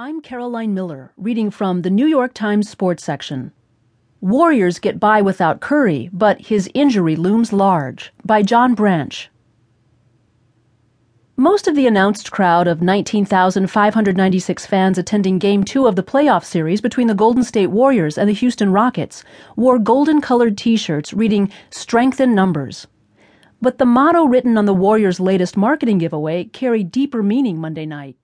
I'm Caroline Miller, reading from the New York Times sports section. Warriors get by without Curry, but his injury looms large. By John Branch. Most of the announced crowd of 19,596 fans attending Game 2 of the playoff series between the Golden State Warriors and the Houston Rockets wore golden colored t shirts reading Strength in Numbers. But the motto written on the Warriors' latest marketing giveaway carried deeper meaning Monday night.